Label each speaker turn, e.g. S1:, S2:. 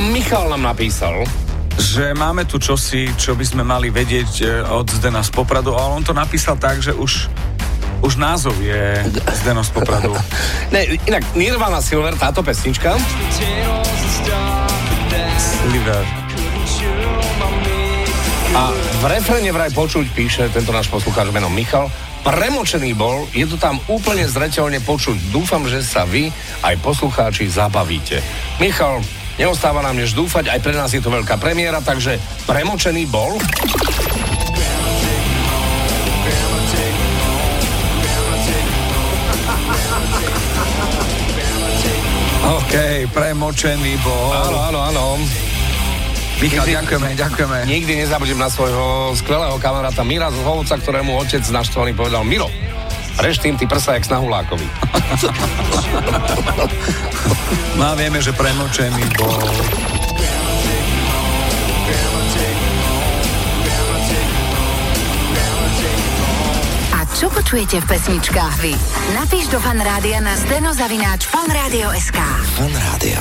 S1: Michal nám napísal,
S2: že máme tu čosi, čo by sme mali vedieť e, od Zdena z Popradu, ale on to napísal tak, že už už názov je Zdeno z Popradu.
S1: ne, inak Nirvana Silver, táto pesnička.
S2: Silver.
S1: A v refrene vraj počuť, píše tento náš poslucháč menom Michal, premočený bol, je to tam úplne zreteľne počuť. Dúfam, že sa vy, aj poslucháči, zabavíte. Michal, neostáva nám než dúfať, aj pre nás je to veľká premiéra, takže premočený bol.
S2: OK, premočený bol.
S1: Áno, áno, áno.
S2: Michal, nikdy, ďakujeme, ďakujeme.
S1: Nikdy nezabudím na svojho skvelého kamaráta Mira z Holovca, ktorému otec naštvaný povedal Miro, rež tým ty prsa jak snahulákovi.
S2: no a vieme, že premočený bol.
S3: Čo počujete v pesničkách vy? Napíš do fanrádia na steno zavináč fanradio.sk
S4: Fanrádio.